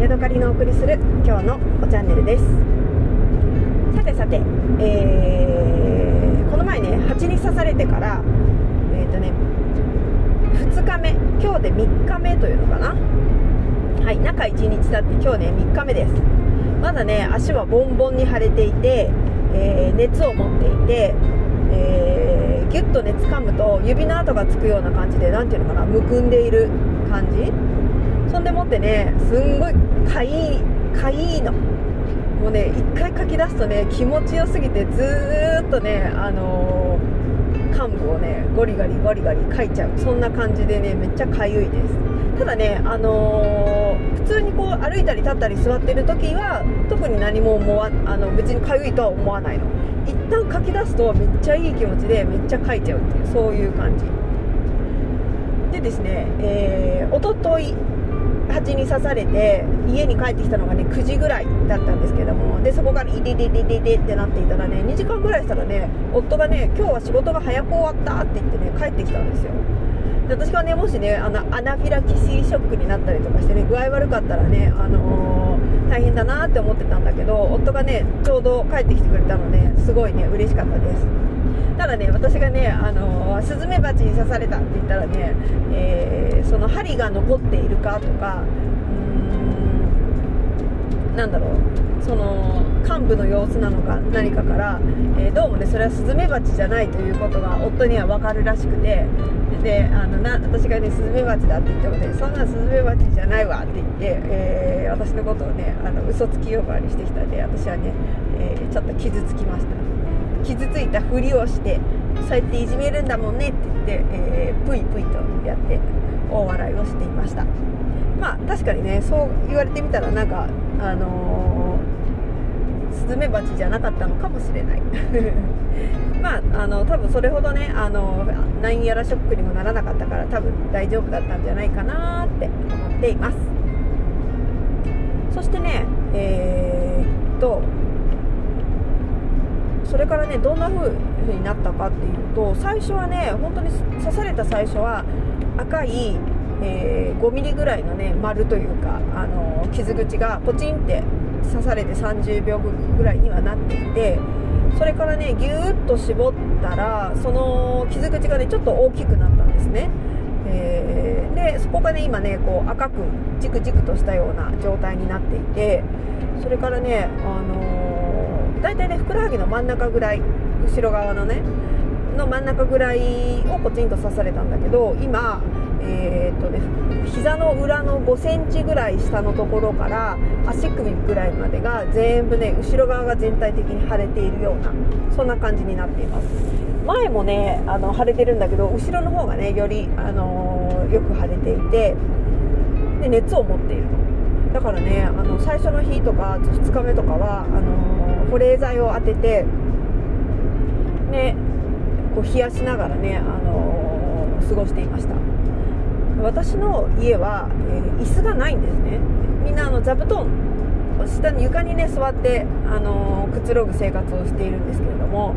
ヤドカリのお送りする今日のおチャンネルです。さてさて、えー、この前ね蜂に刺されてからえっ、ー、とね2日目今日で3日目というのかな？はい中1日経って今日ね3日目です。まだね足はボンボンに腫れていて、えー、熱を持っていて、えー、ギュッとね掴むと指の跡がつくような感じで何ていうのかなむくんでいる感じ？そんでもってねすんごいかいかいいの。もうね一回書き出すとね気持ちよすぎてずーっとねあのー、幹部をねゴリガリゴリガリ書いちゃう。そんな感じでねめっちゃかゆいです。ただねあのー、普通にこう歩いたり立ったり座ってる時は特に何も思わあの別にかゆいとは思わないの。一旦書き出すとめっちゃいい気持ちでめっちゃ書いちゃうっていうそういう感じ。でですね、えー、おととい蜂に刺されて家に帰ってきたのがね9時ぐらいだったんですけどもでそこからイリリリリリってなっていたらね2時間ぐらいしたらね夫がね今日は仕事が早く終わったって言ってね帰ってきたんですよ。で私がねもしねあのアナフィラキシーショックになったりとかしてね具合悪かったらね、あのー、大変だなって思ってたんだけど夫がねちょうど帰ってきてくれたのですごいね嬉しかったです。ただね私がね、あのスズメバチに刺されたって言ったらね、えー、その針が残っているかとかうーんなんだろうその幹部の様子なのか何かから、えー、どうもねそれはスズメバチじゃないということが夫には分かるらしくてであのな私がねスズメバチだって言ってもねそんなスズメバチじゃないわって言って、えー、私のことをねあの嘘つき呼ばわりしてきたんで私はね、えー、ちょっと傷つきました。傷ついたふりをしてそうやっていじめるんだもんねって言って、えー、ぷいぷいとやって大笑いをしていました。まあ確かにねそう言われてみたらなんかあのー、スズメバチじゃなかったのかもしれない。まああの多分それほどねあの何やらショックにもならなかったから多分大丈夫だったんじゃないかなって思っています。そしてねえー、っとそれからねどんな風になったかっていうと最初はね本当に刺された最初は赤い、えー、5ミリぐらいのね丸というか、あの傷口がポチンって刺されて30秒ぐらいにはなっていてそれからねぎゅーっと絞ったらその傷口がねちょっと大きくなったんですね、え、でそこがね今ねこう赤くチクチクとしたような状態になっていてそれからねあのー大体ねふくらはぎの真ん中ぐらい後ろ側のねの真ん中ぐらいをポチンと刺されたんだけど今えー、っとね膝の裏の5センチぐらい下のところから足首ぐらいまでが全部ね後ろ側が全体的に腫れているようなそんな感じになっています。前もねあの腫れてるんだけど後ろの方がねより、あのー、よく腫れていてで熱を持っているだからねあの最初の日とか2日目とかはあの保冷剤を当ててねこう冷やしながらね、あの過ごしていました。私の家は、えー、椅子がないんですね。みんなあの座布団下に床にね座って、あのくつろぐ生活をしているんですけれども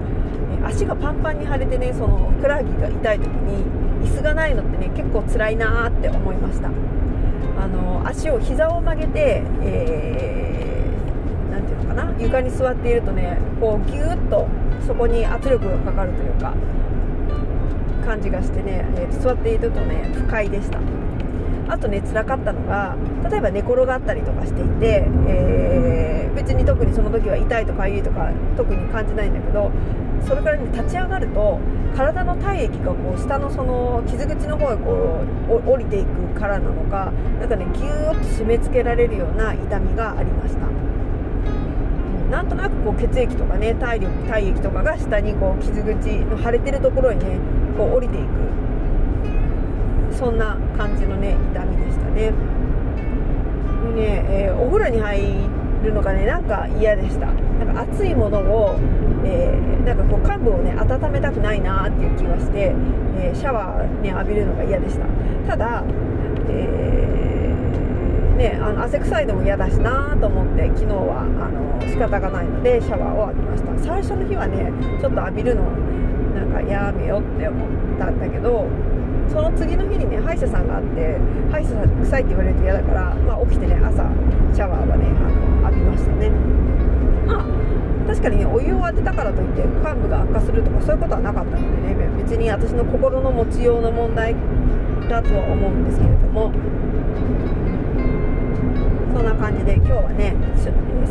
足がパンパンに腫れてねそのふくらはぎが痛い時に椅子がないのってね結構辛いなーって思いました。あの足を膝を曲げて、えー、かな？床に座っているとねこうギューッとそこに圧力がかかるというか感じがしてね、えー、座っているとね不快でした。あとね辛かったのが例えば寝転がったりとかしていて、えー、別に特にその時は痛いとかゆいとか特に感じないんだけどそれからね立ち上がると体の体液がこう下のその傷口の方へこう降りていくからなのかなんかねギューッと締め付けられるような痛みがありました。なんとなくこう血液とかね体力体液とかが下にこう傷口の腫れてるところにねこう降りていく。そんな感じのね痛みでしたね。でね、えー、お風呂に入るのがねなんか嫌でした。なんか熱いものをえー、なんかこう幹部をね温めたくないなっていう気がして、えー、シャワーね浴びるのが嫌でした。ただ、えー、ね、あの汗臭いのも嫌だしなと思って昨日はあの仕方がないのでシャワーを浴びました。最初の日はねちょっと浴びるのなんかやめよって思ったんだけどその次の日にね歯医者さんがあって歯医者さん臭いって言われると嫌だから、まあ、起きてね朝シャワーはねあの浴びましたね。まあ確かにねお湯を当てたからといって患部が悪化するとかそういうことはなかったのでね別に私の心の持ちようの問題だとは思うんですけれども。そんな感じで今日はね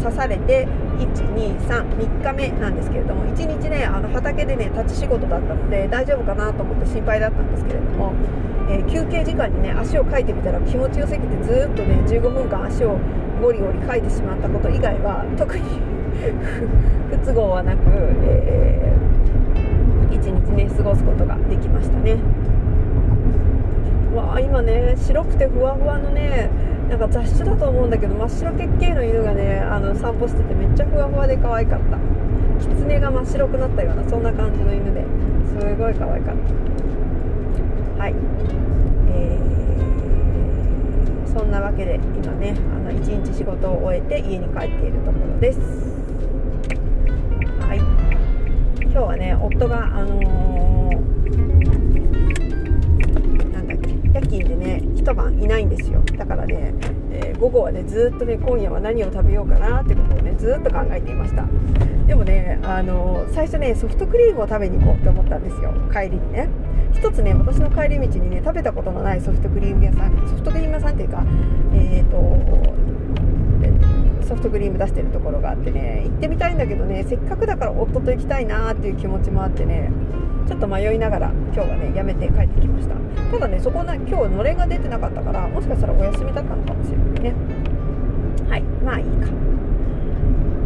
刺されて1233日目なんですけれども1日ねあの畑でね立ち仕事だったので大丈夫かなと思って心配だったんですけれども、えー、休憩時間にね足をかいてみたら気持ちよすぎてずっとね15分間足をゴリゴリかいてしまったこと以外は特に不都合はなく、えー、1日ね過ごすことができましたね。わあ今ね白くてふわふわのねなんか雑種だと思うんだけど真っ白血系の犬がねあの散歩しててめっちゃふわふわで可愛かった。キツネが真っ白くなったようなそんな感じの犬で。すごい可愛かった。はい。えー、そんなわけで今ねあの1日仕事を終えて家に帰っているところです。はい。今日はね夫があのー、一晩いないんですよ。だからね、えー、午後はねずっとね今夜は何を食べようかなってことをねずっと考えていました。でもねあの最初ねソフトクリームを食べに行こうって思ったんですよ。帰りにね。一つね私の帰り道にね食べたことのないソフトクリーム屋さんソフトクリーム屋さんっていうかえっ、ー、とソフトクリーム出してるところがあってね行ってみたいんだけどねせっかくだから夫と行きたいなっていう気持ちもあってねちょっと迷いながら今日はねやめて帰ってきました。ただねそこな今日のれんが出てなかったからもしかしたらお休みだったのかもしれないね。はいまあいいか。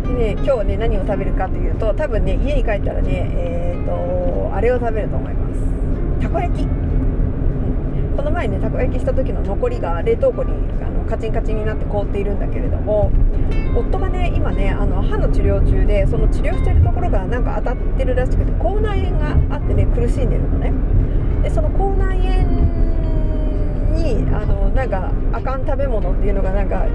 でね今日はね何を食べるかというと多分ね家に帰ったらねえっ、ー、とあれを食べると思います。たこ焼き、うん、この前ねたこ焼きした時の残りが冷凍庫にあカチンカチンになって凍っているんだけれども夫がね今ねあの歯の治療中でその治療してるところがなんか当たってるらしくて口内炎があってね苦しんでるのね。でその口内炎にあのなんかあかん食べ物っていうのがなんか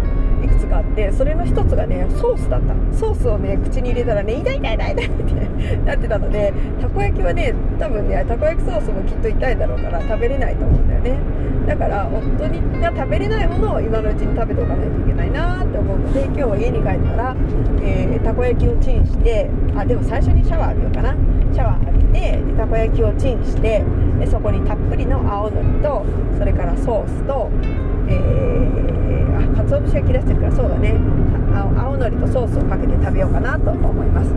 いくつかあってそれの1つがねソースだった。ソースをね口に入れたらね痛い痛い痛い痛いってなってたのでたこ焼きはね多分ねたこ焼きソースもきっと痛いだろうから食べれないと思うんだよね。だから夫にが食べれないものを今のうちに食べておかないといけないなって思うので今日は家に帰ったら、えー、たこ焼きをチンしてあでも最初にシャワー浴びようかな。シャワー浴びてでたこ焼きをチンしてそこにたっぷりの青のりとそれからソースと、えー、あ鰹節が切らしてるからそうだね。青のりとソースをかけて食べようかなと思います。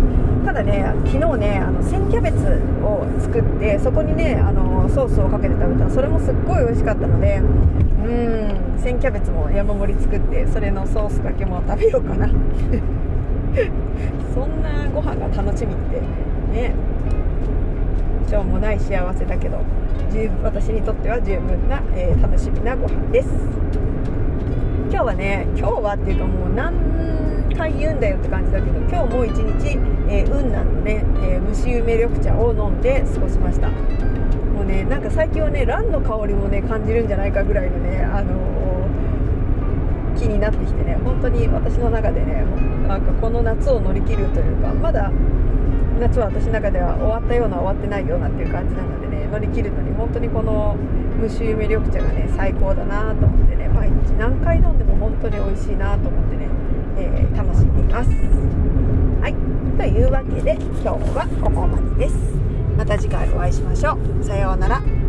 ただね昨日ねあの千キャベツを作ってそこにねあのソースをかけて食べた。らそれもすっごい美味しかったのでうん千キャベツも山盛り作ってそれのソースだけも食べようかな。そんなご飯が楽しみってね。しょうもない幸せだけど私にとっては十分な、えー、楽しみなご飯です。今日はね今日はっていうかもう何回言うんだよって感じだけど今日も一日、えー、雲南のね、えー、蒸し梅緑茶を飲んで過ごしました。もうねなんか最近はねランの香りもね感じるんじゃないかぐらいのねあのー、気になってきてね本当に私の中でねなんかこの夏を乗り切るというかまだ夏は私の中では終わったような終わってないようなっていう感じなのでね乗り切るのに本当にこの蒸し梅緑茶がね最高だなと思ってね毎日何回飲んでも本当に美味しいなと思ってね、えー、楽しんでいます。はい。というわけで今日はここまでです。また次回お会いしましょう。さようなら。